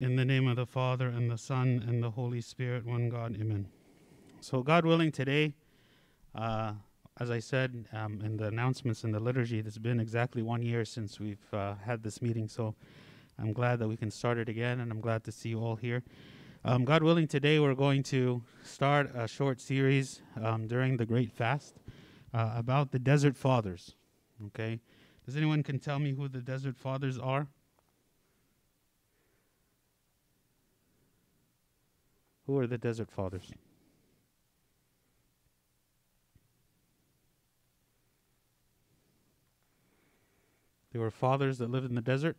In the name of the Father, and the Son, and the Holy Spirit, one God, amen. So, God willing, today, uh, as I said um, in the announcements in the liturgy, it's been exactly one year since we've uh, had this meeting. So, I'm glad that we can start it again, and I'm glad to see you all here. Um, God willing, today we're going to start a short series um, during the Great Fast uh, about the Desert Fathers. Okay? Does anyone can tell me who the Desert Fathers are? Who are the desert fathers? They were fathers that lived in the desert.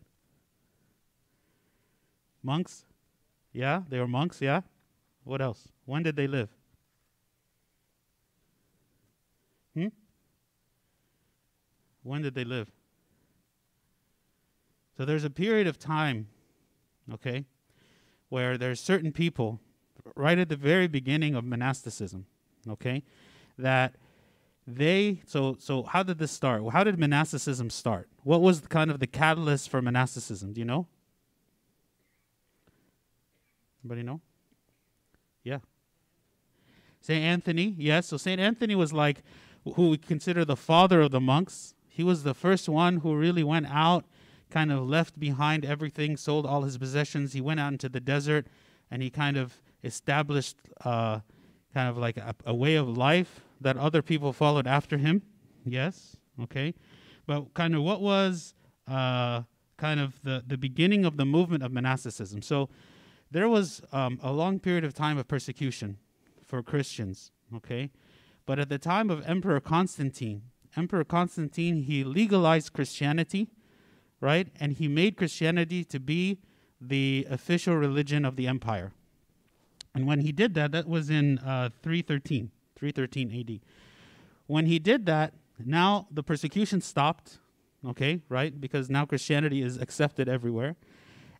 Monks? Yeah, they were monks, yeah. What else? When did they live? Hmm? When did they live? So there's a period of time, okay, where there's certain people right at the very beginning of monasticism, okay? That they so so how did this start? How did monasticism start? What was kind of the catalyst for monasticism? Do you know? Anybody know? Yeah. Saint Anthony, yes. So Saint Anthony was like who we consider the father of the monks. He was the first one who really went out, kind of left behind everything, sold all his possessions. He went out into the desert and he kind of established uh, kind of like a, a, way of life that other people followed after him. Yes, okay. But kind of what was uh, kind of the, the beginning of the movement of monasticism? So there was um, a long period of time of persecution for Christians, okay? But at the time of Emperor Constantine, Emperor Constantine, he legalized Christianity, right? And he made Christianity to be the official religion of the empire. And when he did that, that was in uh, 313, 313 AD. When he did that, now the persecution stopped, okay, right? Because now Christianity is accepted everywhere.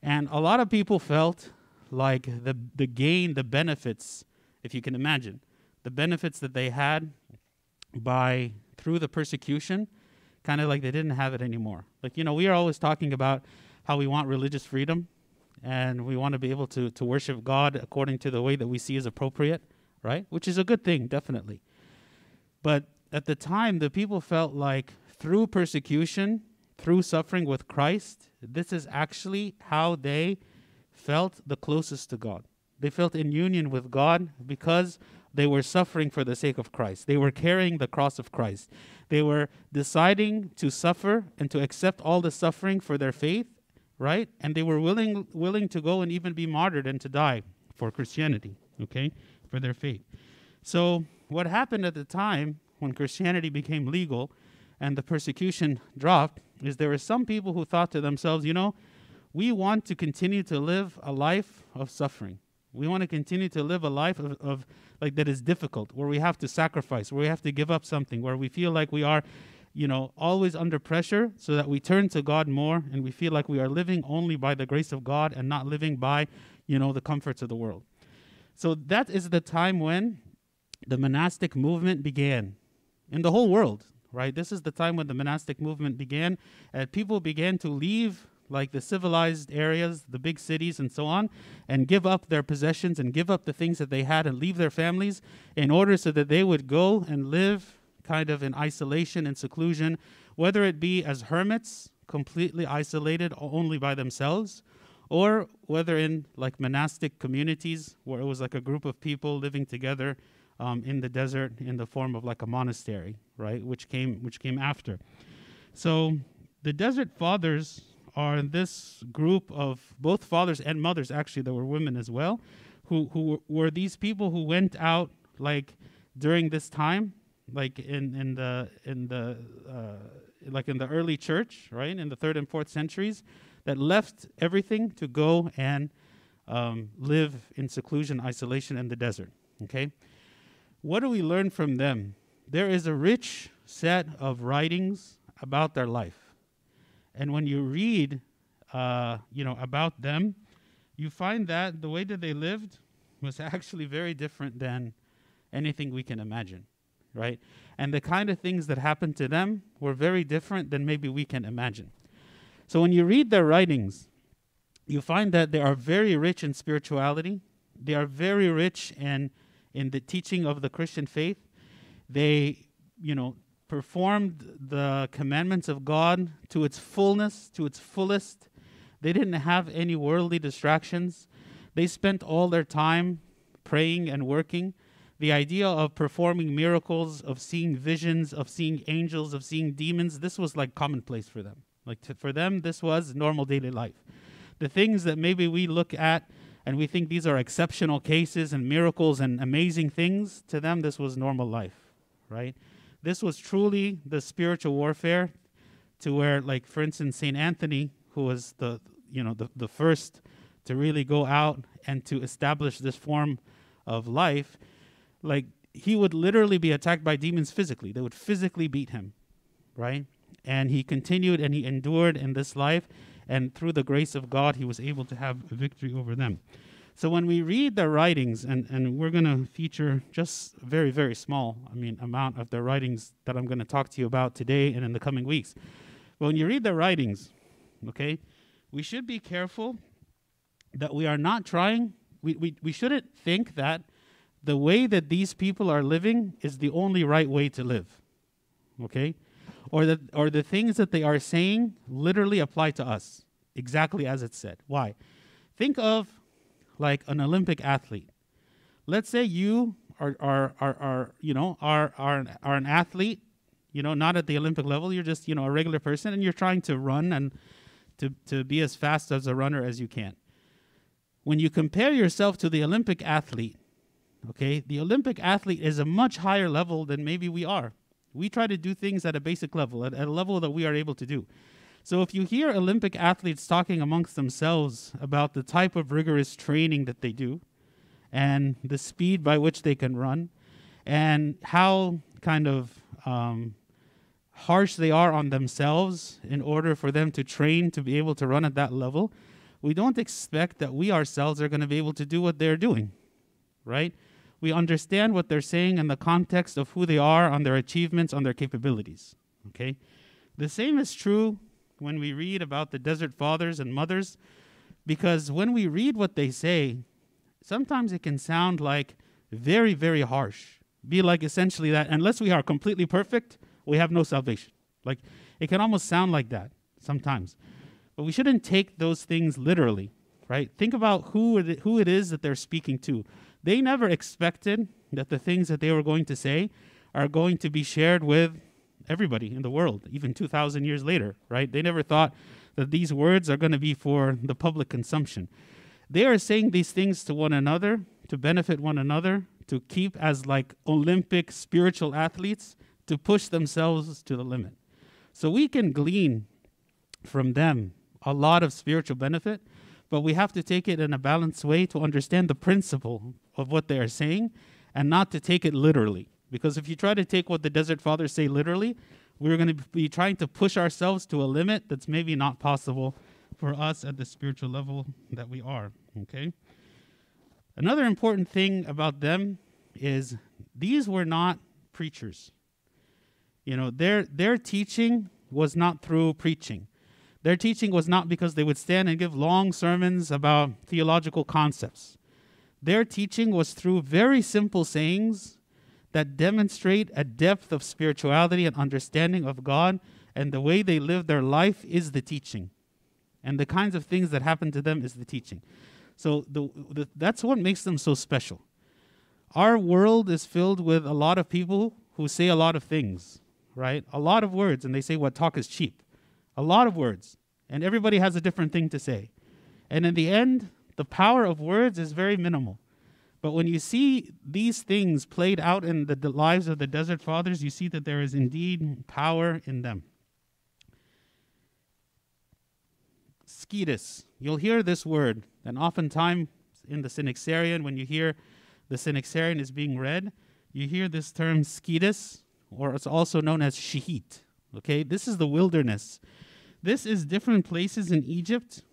And a lot of people felt like the, the gain, the benefits, if you can imagine, the benefits that they had by through the persecution, kind of like they didn't have it anymore. Like, you know, we are always talking about how we want religious freedom, and we want to be able to, to worship God according to the way that we see is appropriate, right? Which is a good thing, definitely. But at the time, the people felt like through persecution, through suffering with Christ, this is actually how they felt the closest to God. They felt in union with God because they were suffering for the sake of Christ. They were carrying the cross of Christ. They were deciding to suffer and to accept all the suffering for their faith right? And they were willing willing to go and even be martyred and to die for Christianity, okay, for their faith. So what happened at the time when Christianity became legal and the persecution dropped is there were some people who thought to themselves, you know, we want to continue to live a life of suffering. We want to continue to live a life of, of like that is difficult, where we have to sacrifice, where we have to give up something, where we feel like we are you know, always under pressure so that we turn to God more and we feel like we are living only by the grace of God and not living by, you know, the comforts of the world. So that is the time when the monastic movement began in the whole world, right? This is the time when the monastic movement began and people began to leave like the civilized areas, the big cities, and so on, and give up their possessions and give up the things that they had and leave their families in order so that they would go and live kind of in isolation and seclusion, whether it be as hermits, completely isolated only by themselves, or whether in like monastic communities where it was like a group of people living together um, in the desert in the form of like a monastery, right? Which came which came after. So the desert fathers are this group of both fathers and mothers actually there were women as well who who were these people who went out like during this time like in in the in the uh, like in the early church, right, in the third and fourth centuries, that left everything to go and um, live in seclusion, isolation in the desert. Okay, what do we learn from them? There is a rich set of writings about their life, and when you read, uh, you know, about them, you find that the way that they lived was actually very different than anything we can imagine right? And the kind of things that happened to them were very different than maybe we can imagine. So when you read their writings, you find that they are very rich in spirituality. They are very rich in in the teaching of the Christian faith. They, you know, performed the commandments of God to its fullness, to its fullest. They didn't have any worldly distractions. They spent all their time praying and working. The idea of performing miracles, of seeing visions, of seeing angels, of seeing demons, this was like commonplace for them. Like to, for them, this was normal daily life. The things that maybe we look at and we think these are exceptional cases and miracles and amazing things, to them, this was normal life, right? This was truly the spiritual warfare to where, like, for instance, St. Anthony, who was the, you know, the, the first to really go out and to establish this form of life, like, he would literally be attacked by demons physically. They would physically beat him, right? And he continued and he endured in this life and through the grace of God, he was able to have a victory over them. So when we read their writings, and, and we're going to feature just very, very small, I mean, amount of their writings that I'm going to talk to you about today and in the coming weeks. But when you read their writings, okay, we should be careful that we are not trying, we, we, we shouldn't think that the way that these people are living is the only right way to live. Okay? or that or the things that they are saying literally apply to us exactly as it said. Why? Think of like an Olympic athlete. Let's say you are are are, are you know are are an, are an athlete, you know, not at the Olympic level. You're just you know a regular person, and you're trying to run and to to be as fast as a runner as you can. When you compare yourself to the Olympic athlete, okay, the Olympic athlete is a much higher level than maybe we are. We try to do things at a basic level, at, at a level that we are able to do. So if you hear Olympic athletes talking amongst themselves about the type of rigorous training that they do and the speed by which they can run and how kind of um, harsh they are on themselves in order for them to train to be able to run at that level, we don't expect that we ourselves are going to be able to do what they're doing, right? We understand what they're saying in the context of who they are, on their achievements, on their capabilities. Okay? The same is true when we read about the desert fathers and mothers, because when we read what they say, sometimes it can sound like very, very harsh. Be like essentially that, unless we are completely perfect, we have no salvation. Like, it can almost sound like that sometimes. But we shouldn't take those things literally, right? Think about who it, who it is that they're speaking to. They never expected that the things that they were going to say are going to be shared with everybody in the world, even 2,000 years later, right? They never thought that these words are going to be for the public consumption. They are saying these things to one another to benefit one another, to keep as like Olympic spiritual athletes, to push themselves to the limit. So we can glean from them a lot of spiritual benefit, but we have to take it in a balanced way to understand the principle of what they are saying and not to take it literally. Because if you try to take what the Desert Fathers say literally, we're going to be trying to push ourselves to a limit that's maybe not possible for us at the spiritual level that we are. Okay? Another important thing about them is these were not preachers. You know, their their teaching was not through preaching. Their teaching was not because they would stand and give long sermons about theological concepts. Their teaching was through very simple sayings that demonstrate a depth of spirituality and understanding of God, and the way they live their life is the teaching. And the kinds of things that happen to them is the teaching. So the, the, that's what makes them so special. Our world is filled with a lot of people who say a lot of things, right? A lot of words, and they say what talk is cheap. A lot of words. And everybody has a different thing to say. And in the end, the power of words is very minimal. But when you see these things played out in the, lives of the desert fathers, you see that there is indeed power in them. Scetis. You'll hear this word, and oftentimes in the Synaxarion, when you hear the Synaxarion is being read, you hear this term Scetis, or it's also known as shehit. Okay, this is the wilderness. This is different places in Egypt,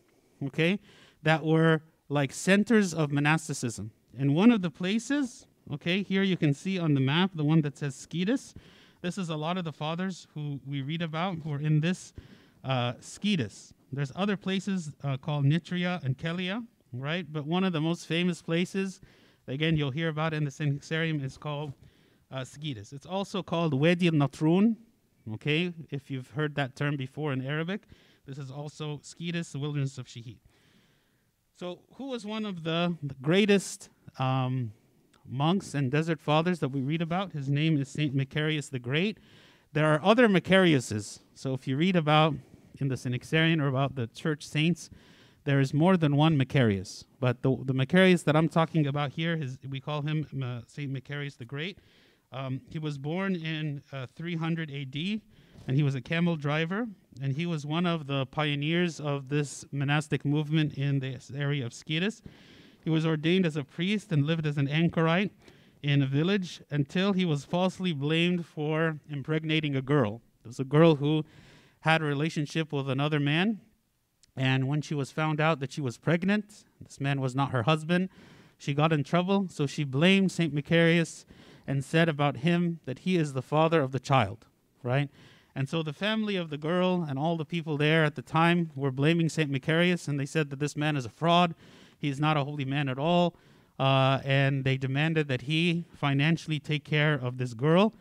okay, that were like centers of monasticism. And one of the places, okay, here you can see on the map the one that says Scetis. This is a lot of the fathers who we read about who are in this uh. There's other places uh, called Nitria and Kelia, right? But one of the most famous places, again, you'll hear about in the Synaxarium, is called uh. It's also called Wadi al-Natrun, okay? If you've heard that term before in Arabic, this is also Sgidus, the wilderness of Shihit. So, who was one of the, the greatest um, monks and desert fathers that we read about? His name is Saint Macarius the Great. There are other Macariuses. So, if you read about in the Synaxarion or about the church saints, there is more than one Macarius. But the, the Macarius that I'm talking about here, his, we call him uh, Saint Macarius the Great. Um, he was born in uh, 300 AD, and he was a camel driver, and he was one of the pioneers of this monastic movement in this area of Skytis. He was ordained as a priest and lived as an anchorite in a village until he was falsely blamed for impregnating a girl. It was a girl who had a relationship with another man. And when she was found out that she was pregnant, this man was not her husband, she got in trouble. So she blamed St. Macarius and said about him that he is the father of the child, right? And so the family of the girl and all the people there at the time were blaming St. Macarius, and they said that this man is a fraud. He's not a holy man at all. Uh, and they demanded that he financially take care of this girl.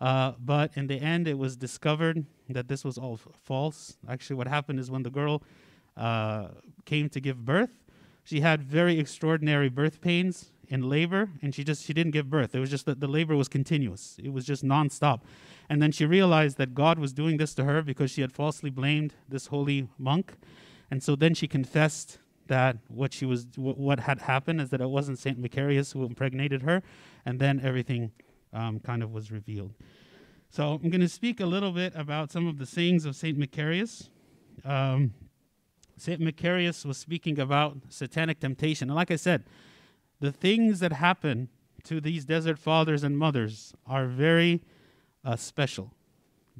Uh, but in the end, it was discovered that this was all f- false. Actually, what happened is when the girl uh, came to give birth, she had very extraordinary birth pains in labor, and she just she didn't give birth. It was just that the labor was continuous. It was just nonstop. And then she realized that God was doing this to her because she had falsely blamed this holy monk. And so then she confessed that what she was w- what had happened is that it wasn't Saint Macarius who impregnated her, and then everything um, kind of was revealed. So I'm going to speak a little bit about some of the sayings of Saint Macarius. Um, Saint Macarius was speaking about satanic temptation, and like I said, the things that happen to these desert fathers and mothers are very uh, special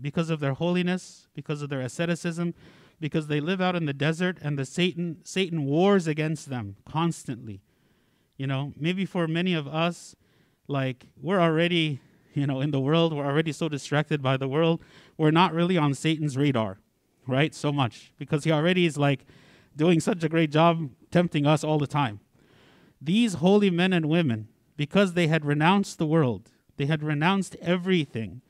because of their holiness, because of their asceticism, because they live out in the desert and the Satan Satan wars against them constantly. You know, maybe for many of us, like we're already, you know, in the world, we're already so distracted by the world, we're not really on Satan's radar, right? So much because he already is like doing such a great job tempting us all the time. These holy men and women, because they had renounced the world, they had renounced everything,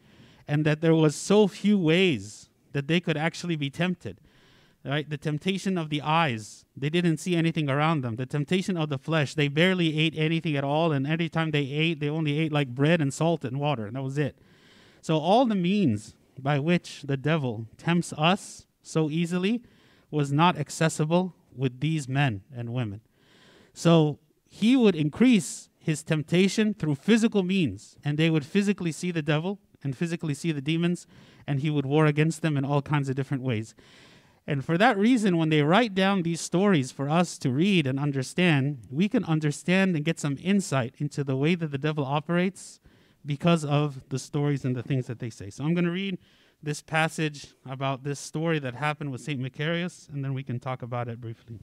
and that there was so few ways that they could actually be tempted right? The temptation of the eyes they didn't see anything around them. The temptation of the flesh they barely ate anything at all and every time they ate they only ate like bread and salt and water and that was it. So all the means by which the devil tempts us so easily was not accessible with these men and women. So he would increase his temptation through physical means and they would physically see the devil and physically see the demons and he would war against them in all kinds of different ways and for that reason, when they write down these stories for us to read and understand, we can understand and get some insight into the way that the devil operates because of the stories and the things that they say. So I'm going to read this passage about this story that happened with St. Macarius, and then we can talk about it briefly.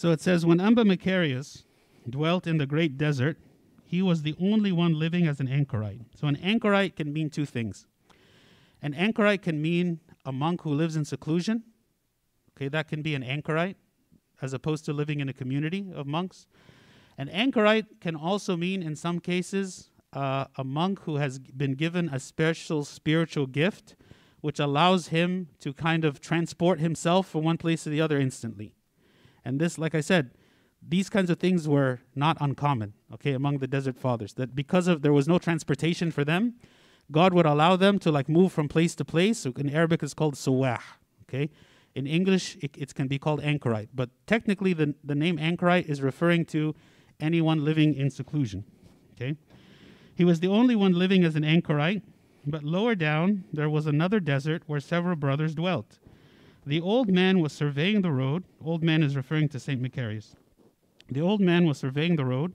So it says When Amba Macarius dwelt in the great desert, he was the only one living as an anchorite. So an anchorite can mean two things. An anchorite can mean a monk who lives in seclusion. Okay, that can be an anchorite as opposed to living in a community of monks. An anchorite can also mean, in some cases, uh, a monk who has been given a special spiritual gift, which allows him to kind of transport himself from one place to the other instantly. And this, like I said, these kinds of things were not uncommon, okay, among the desert fathers. That because of there was no transportation for them, God would allow them to like move from place to place. In Arabic, it's called suwah. Okay, in English, it, it, can be called anchorite, but technically, the the name anchorite is referring to anyone living in seclusion. Okay, he was the only one living as an anchorite. But lower down, there was another desert where several brothers dwelt. The old man was surveying the road. Old man is referring to Saint Macarius. The old man was surveying the road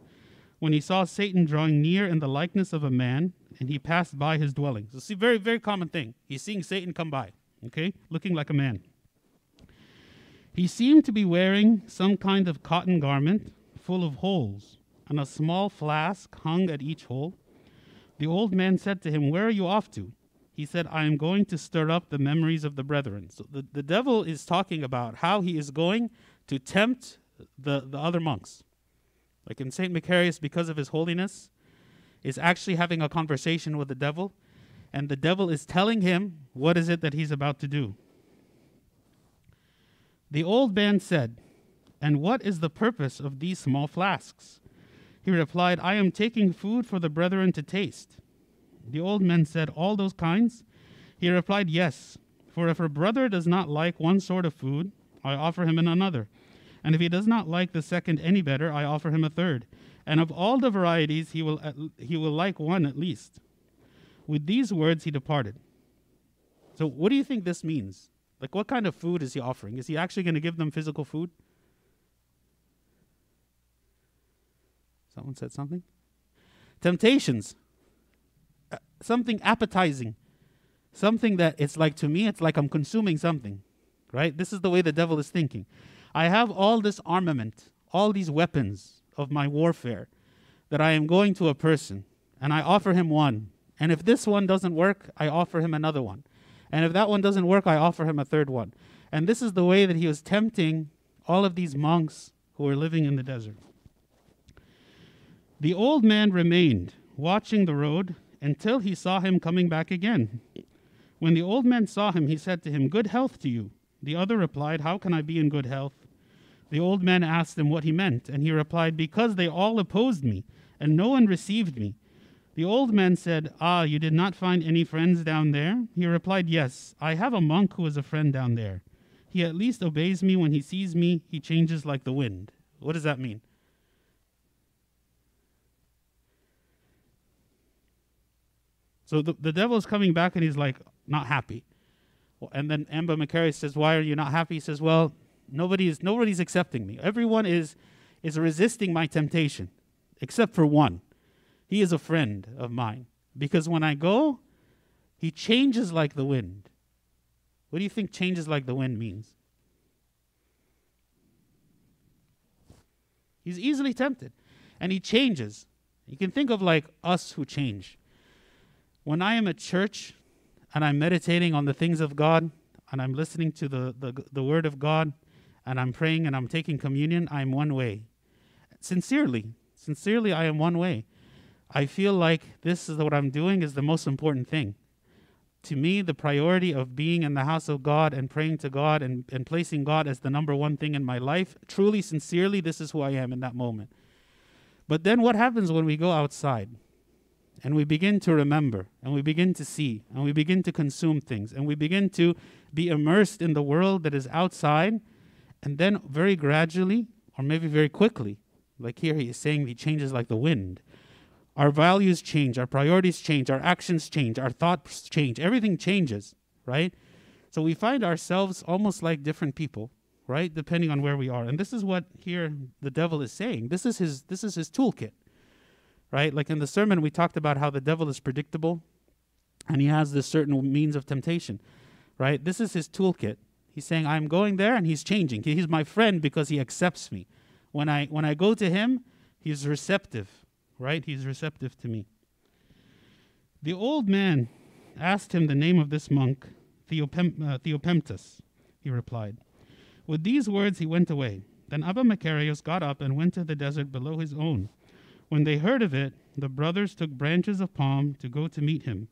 when he saw Satan drawing near in the likeness of a man and he passed by his dwelling. So, see, very, very common thing. He's seeing Satan come by, okay, looking like a man. He seemed to be wearing some kind of cotton garment full of holes, and a small flask hung at each hole. The old man said to him, Where are you off to? He said, I am going to stir up the memories of the brethren. So the, the devil is talking about how he is going to tempt the, the other monks. Like in St. Macarius, because of his holiness, is actually having a conversation with the devil, and the devil is telling him what is it that he's about to do. The old man said, And what is the purpose of these small flasks? He replied, I am taking food for the brethren to taste. The old man said, All those kinds? He replied, Yes. For if a brother does not like one sort of food, I offer him another. And if he does not like the second any better, I offer him a third. And of all the varieties, he will, he will like one at least. With these words, he departed. So, what do you think this means? Like, what kind of food is he offering? Is he actually going to give them physical food? Someone said something? Temptations. Something appetizing. Something that it's like, to me, it's like I'm consuming something, right? This is the way the devil is thinking. I have all this armament, all these weapons of my warfare that I am going to a person and I offer him one. And if this one doesn't work, I offer him another one. And if that one doesn't work, I offer him a third one. And this is the way that he was tempting all of these monks who were living in the desert. The old man remained, watching the road, until he saw him coming back again. When the old man saw him, he said to him, Good health to you. The other replied, How can I be in good health? The old man asked him what he meant, and he replied, Because they all opposed me, and no one received me. The old man said, Ah, you did not find any friends down there? He replied, Yes, I have a monk who is a friend down there. He at least obeys me when he sees me, he changes like the wind. What does that mean? So the, the devil is coming back and he's like, not happy. And then Amba Macarius says, Why are you not happy? He says, Well, Nobody is nobody's accepting me. Everyone is is resisting my temptation, except for one. He is a friend of mine because when I go, he changes like the wind. What do you think changes like the wind means? He's easily tempted and he changes. You can think of like us who change. When I am at church and I'm meditating on the things of God and I'm listening to the, the, the word of God, and I'm praying and I'm taking communion, I'm one way. Sincerely, sincerely, I am one way. I feel like this is what I'm doing is the most important thing. To me, the priority of being in the house of God and praying to God and, and placing God as the number one thing in my life, truly, sincerely, this is who I am in that moment. But then what happens when we go outside and we begin to remember and we begin to see and we begin to consume things and we begin to be immersed in the world that is outside? And then very gradually, or maybe very quickly, like here he is saying, he changes like the wind. Our values change, our priorities change, our actions change, our thoughts change, everything changes, right? So we find ourselves almost like different people, right? Depending on where we are. And this is what here the devil is saying. This is his this is his toolkit. Right? Like in the sermon we talked about how the devil is predictable and he has this certain means of temptation. Right? This is his toolkit. He's saying, I'm going there and he's changing. He's my friend because he accepts me. When I, when I go to him, he's receptive, right? He's receptive to me. The old man asked him the name of this monk, Theopem- uh, Theopemptus. He replied. With these words, he went away. Then Abba Macarius got up and went to the desert below his own. When they heard of it, the brothers took branches of palm to go to meet him.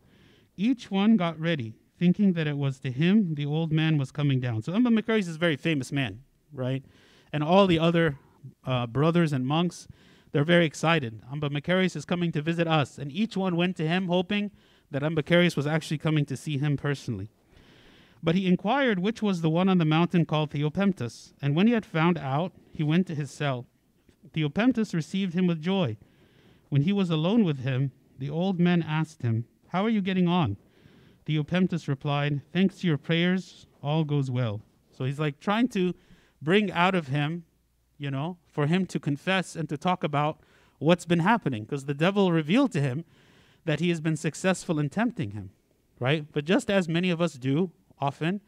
Each one got ready thinking that it was to him the old man was coming down. So Amba Macarius is a very famous man, right? And all the other uh, brothers and monks, they're very excited. Amba Macarius is coming to visit us. And each one went to him hoping that Amba Macarius was actually coming to see him personally. But he inquired which was the one on the mountain called Theopemptus. And when he had found out, he went to his cell. Theopemptus received him with joy. When he was alone with him, the old man asked him, How are you getting on? Theopemptus replied, Thanks to your prayers, all goes well. So he's like trying to bring out of him, you know, for him to confess and to talk about what's been happening, because the devil revealed to him that he has been successful in tempting him, right? But just as many of us do often,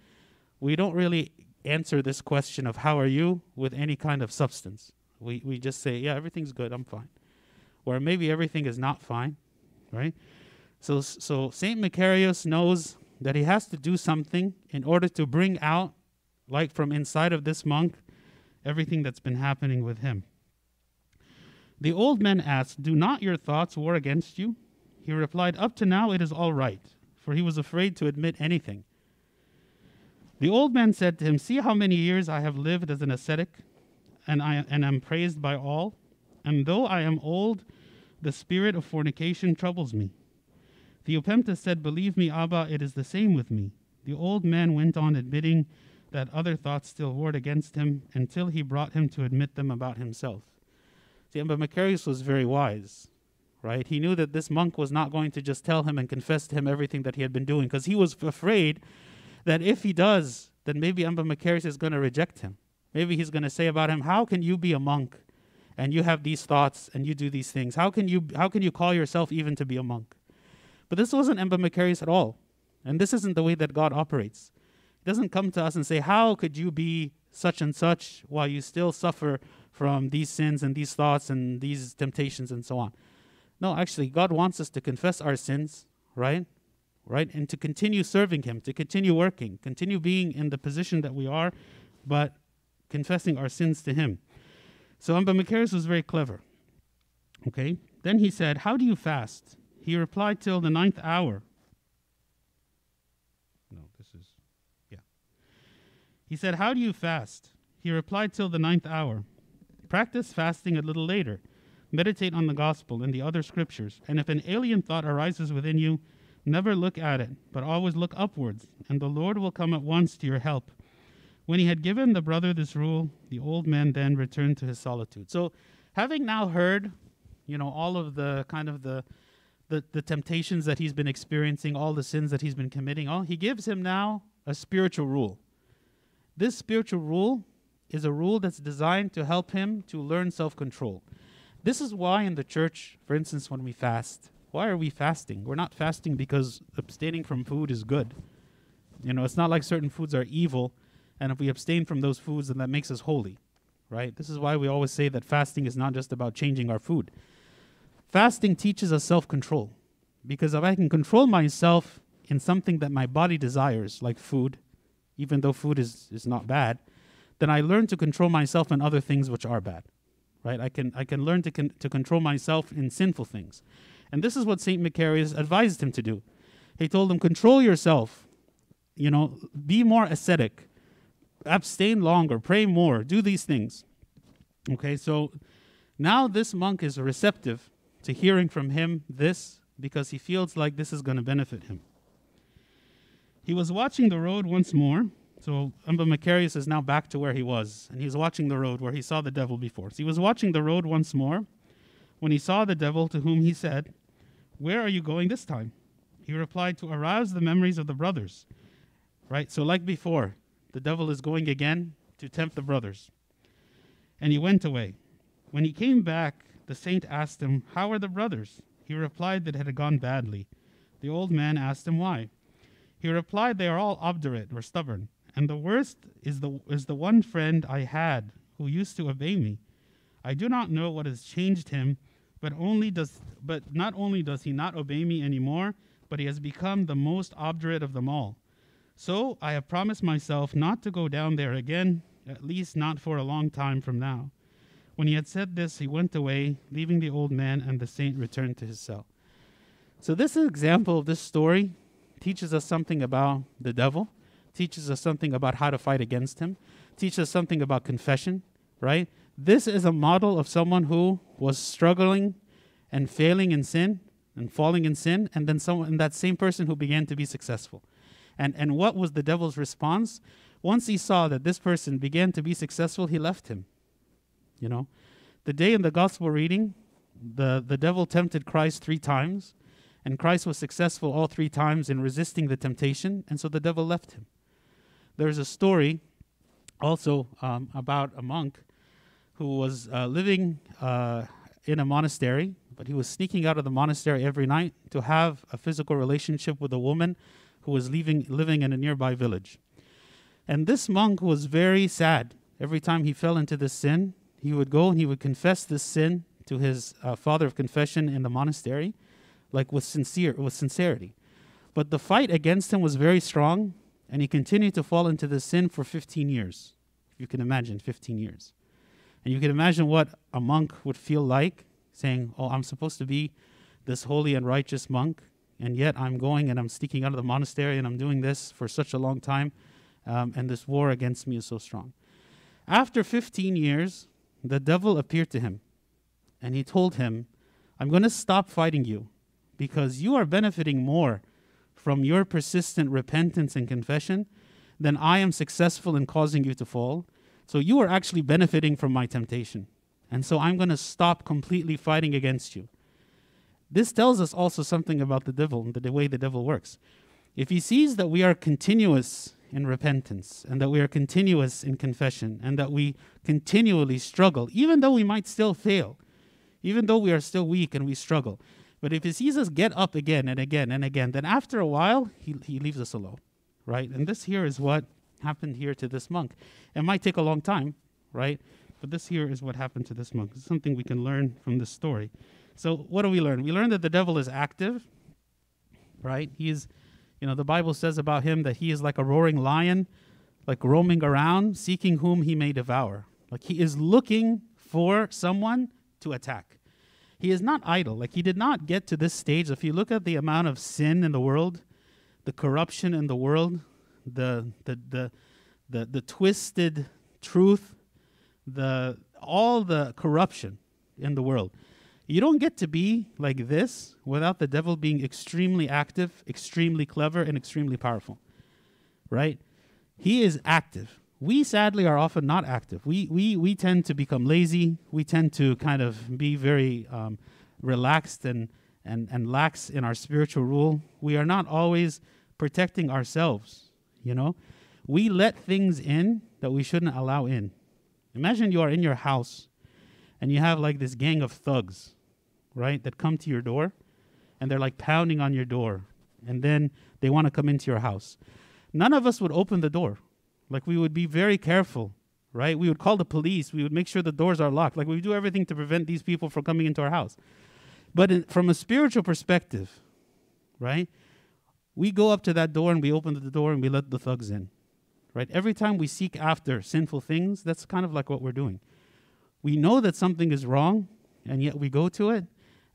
we don't really answer this question of how are you with any kind of substance. We, we just say, yeah, everything's good, I'm fine. Or maybe everything is not fine, right? So, so St. Macarius knows that he has to do something in order to bring out, like from inside of this monk, everything that's been happening with him. The old man asked, Do not your thoughts war against you? He replied, Up to now it is all right, for he was afraid to admit anything. The old man said to him, See how many years I have lived as an ascetic, and I and am praised by all. And though I am old, the spirit of fornication troubles me. Theopemptus said, Believe me, Abba, it is the same with me. The old man went on admitting that other thoughts still warred against him until he brought him to admit them about himself. See, but Macarius was very wise, right? He knew that this monk was not going to just tell him and confess to him everything that he had been doing because he was afraid that if he does, then maybe Amba Macarius is going to reject him. Maybe he's going to say about him, How can you be a monk and you have these thoughts and you do these things? How can you, how can you call yourself even to be a monk? But this wasn't Amba Macarius at all. And this isn't the way that God operates. He doesn't come to us and say, How could you be such and such while you still suffer from these sins and these thoughts and these temptations and so on? No, actually, God wants us to confess our sins, right? Right? And to continue serving Him, to continue working, continue being in the position that we are, but confessing our sins to Him. So Amba Macarius was very clever. Okay? Then he said, How do you fast? He replied, Till the ninth hour. No, this is, yeah. He said, How do you fast? He replied, Till the ninth hour. Practice fasting a little later. Meditate on the gospel and the other scriptures. And if an alien thought arises within you, never look at it, but always look upwards, and the Lord will come at once to your help. When he had given the brother this rule, the old man then returned to his solitude. So, having now heard, you know, all of the kind of the the, the temptations that he's been experiencing, all the sins that he's been committing, all he gives him now a spiritual rule. This spiritual rule is a rule that's designed to help him to learn self-control. This is why in the church, for instance, when we fast, why are we fasting? We're not fasting because abstaining from food is good. You know, it's not like certain foods are evil and if we abstain from those foods, then that makes us holy, right? This is why we always say that fasting is not just about changing our food. Fasting teaches us self control. Because if I can control myself in something that my body desires, like food, even though food is, is not bad, then I learn to control myself in other things which are bad. Right? I can, I can learn to, con- to control myself in sinful things. And this is what St. Macarius advised him to do. He told him, control yourself. You know, be more ascetic abstain longer, pray more, do these things. Okay, so now this monk is receptive to hearing from him this because he feels like this is going to benefit him. He was watching the road once more. So Amba Macarius is now back to where he was, and he's watching the road where he saw the devil before. So he was watching the road once more when he saw the devil, to whom he said, Where are you going this time? He replied, To arouse the memories of the brothers. Right? So, like before, the devil is going again to tempt the brothers. And he went away. When he came back, the saint asked him, How are the brothers? He replied that it had gone badly. The old man asked him why. He replied, They are all obdurate or stubborn, and the worst is the, is the one friend I had who used to obey me. I do not know what has changed him, but only does but not only does he not obey me anymore, but he has become the most obdurate of them all. So I have promised myself not to go down there again, at least not for a long time from now. When he had said this, he went away, leaving the old man, and the saint returned to his cell. So, this example of this story teaches us something about the devil, teaches us something about how to fight against him, teaches us something about confession, right? This is a model of someone who was struggling and failing in sin and falling in sin, and then someone, and that same person who began to be successful. And, and what was the devil's response? Once he saw that this person began to be successful, he left him. You know, the day in the gospel reading, the, the devil tempted Christ three times, and Christ was successful all three times in resisting the temptation, and so the devil left him. There's a story also um, about a monk who was uh, living uh, in a monastery, but he was sneaking out of the monastery every night to have a physical relationship with a woman who was leaving, living in a nearby village. And this monk was very sad. Every time he fell into this sin, he would go and he would confess this sin to his uh, father of confession in the monastery, like with sincere with sincerity. But the fight against him was very strong, and he continued to fall into this sin for 15 years. You can imagine 15 years. And you can imagine what a monk would feel like saying, Oh, I'm supposed to be this holy and righteous monk, and yet I'm going and I'm sneaking out of the monastery and I'm doing this for such a long time, um, and this war against me is so strong. After 15 years, the devil appeared to him, and he told him, I'm going to stop fighting you because you are benefiting more from your persistent repentance and confession than I am successful in causing you to fall. So you are actually benefiting from my temptation. And so I'm going to stop completely fighting against you. This tells us also something about the devil and the way the devil works. If he sees that we are continuous in repentance and that we are continuous in confession and that we continually struggle, even though we might still fail, even though we are still weak and we struggle, but if he sees us get up again and again and again, then after a while, he, he leaves us alone, right? And this here is what happened here to this monk. It might take a long time, right? But this here is what happened to this monk. It's something we can learn from this story. So, what do we learn? We learn that the devil is active, right? He's, you know, the Bible says about him that he is like a roaring lion, like roaming around, seeking whom he may devour. Like he is looking for someone to attack he is not idle. Like he did not get to this stage. If you look at the amount of sin in the world, the corruption in the world, the the the the, the twisted truth, the all the corruption in the world. You don't get to be like this without the devil being extremely active, extremely clever, and extremely powerful. Right? He is active we sadly are often not active. We, we, we tend to become lazy. We tend to kind of be very um, relaxed and, and, and lax in our spiritual rule. We are not always protecting ourselves, you know? We let things in that we shouldn't allow in. Imagine you are in your house and you have like this gang of thugs, right, that come to your door and they're like pounding on your door and then they want to come into your house. None of us would open the door like we would be very careful, right? We would call the police. We would make sure the doors are locked. Like we do everything to prevent these people from coming into our house. But in, from a spiritual perspective, right? We go up to that door and we open the door and we let the thugs in. Right? Every time we seek after sinful things, that's kind of like what we're doing. We know that something is wrong, and yet we go to it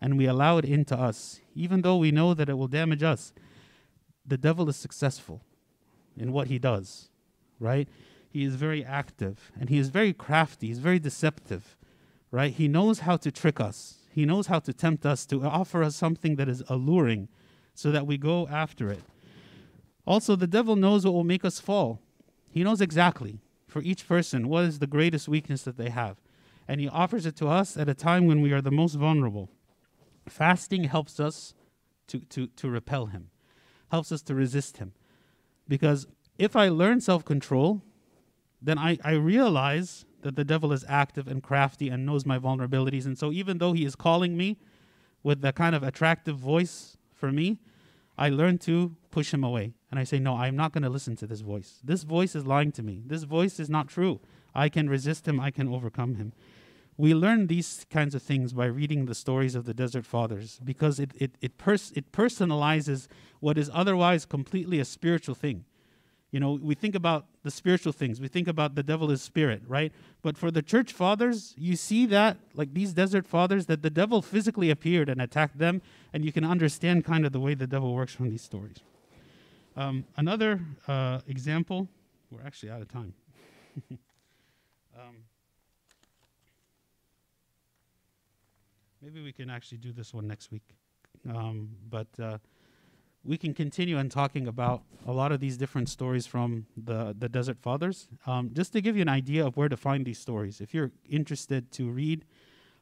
and we allow it into us, even though we know that it will damage us. The devil is successful in what he does right? He is very active and he is very crafty. He's very deceptive, right? He knows how to trick us. He knows how to tempt us to offer us something that is alluring so that we go after it. Also, the devil knows what will make us fall. He knows exactly for each person what is the greatest weakness that they have. And he offers it to us at a time when we are the most vulnerable. Fasting helps us to, to, to repel him, helps us to resist him. Because if I learn self control, then I, I realize that the devil is active and crafty and knows my vulnerabilities. And so, even though he is calling me with that kind of attractive voice for me, I learn to push him away. And I say, No, I'm not going to listen to this voice. This voice is lying to me. This voice is not true. I can resist him, I can overcome him. We learn these kinds of things by reading the stories of the Desert Fathers because it, it, it, pers- it personalizes what is otherwise completely a spiritual thing. You know, we think about the spiritual things. We think about the devil is spirit, right? But for the church fathers, you see that, like these desert fathers, that the devil physically appeared and attacked them, and you can understand kind of the way the devil works from these stories. Um, another uh, example, we're actually out of time. um, maybe we can actually do this one next week. Um, but uh, we can continue on talking about a lot of these different stories from the, the Desert Fathers. Um, just to give you an idea of where to find these stories, if you're interested to read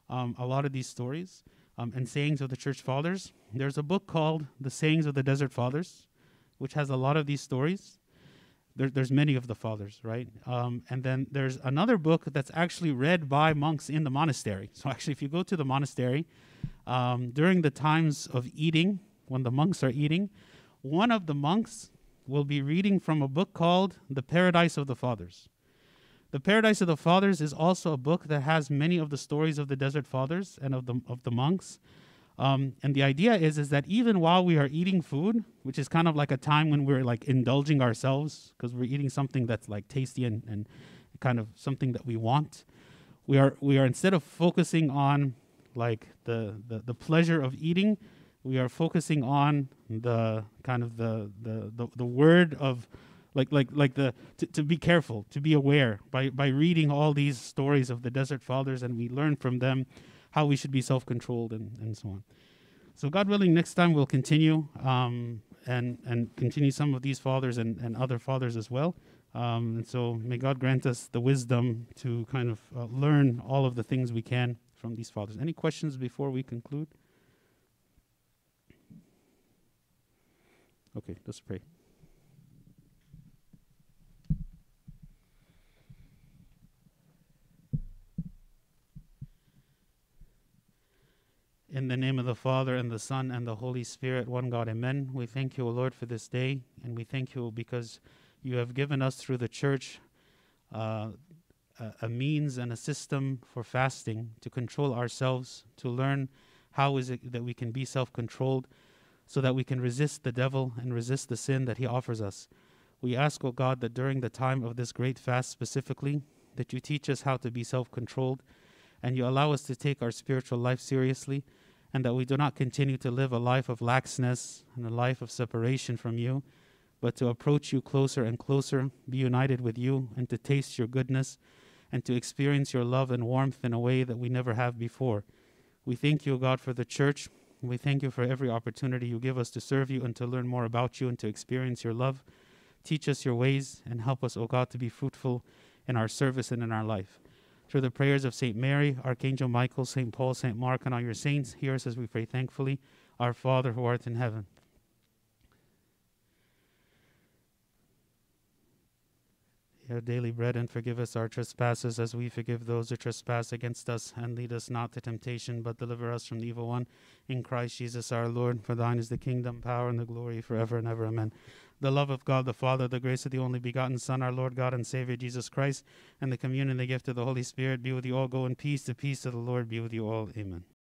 um, a lot of these stories um, and sayings of the Church Fathers, there's a book called The Sayings of the Desert Fathers, which has a lot of these stories. There, there's many of the fathers, right? Um, and then there's another book that's actually read by monks in the monastery. So actually, if you go to the monastery um, during the times of eating, when the monks are eating, one of the monks will be reading from a book called The Paradise of the Fathers. The Paradise of the Fathers is also a book that has many of the stories of the Desert Fathers and of the, of the monks. Um, and the idea is is that even while we are eating food, which is kind of like a time when we're like indulging ourselves because we're eating something that's like tasty and, and kind of something that we want, we are we are instead of focusing on like the, the, the pleasure of eating, we are focusing on the kind of the the, the, the word of like like like the to, to be careful to be aware. By by reading all these stories of the desert fathers and we learn from them how we should be self-controlled and, and so on. So god willing next time we'll continue um, and and continue some of these fathers and, and other fathers as well. Um, and so may god grant us the wisdom to kind of uh, learn all of the things we can from these fathers. Any questions before we conclude? Okay let's pray In the name of the Father, and the Son, and the Holy Spirit, one God, amen. We thank you, O Lord, for this day, and we thank you because you have given us through the church uh, a, a means and a system for fasting to control ourselves, to learn how is it that we can be self controlled, so that we can resist the devil and resist the sin that he offers us. We ask, O God, that during the time of this great fast specifically, that you teach us how to be self controlled and you allow us to take our spiritual life seriously and that we do not continue to live a life of laxness and a life of separation from you, but to approach you closer and closer, be united with you, and to taste your goodness, and to experience your love and warmth in a way that we never have before. We thank you, God, for the church. We thank you for every opportunity you give us to serve you and to learn more about you and to experience your love. Teach us your ways and help us, O God, to be fruitful in our service and in our life. Through the prayers of St. Mary, Archangel Michael, St. Paul, St. Mark, and all your saints, hear us as we pray thankfully. Our Father who art in heaven. Our daily bread and forgive us our trespasses as we forgive those who trespass against us. And lead us not to temptation, but deliver us from the evil one. In Christ Jesus our Lord, for thine is the kingdom, power, and the glory forever and ever. Amen the love of God the Father, the grace of the only begotten Son, our Lord God and Savior Jesus Christ, and the communion and the gift of the Holy Spirit be with you all. Go in peace. The peace of the Lord be with you all. Amen.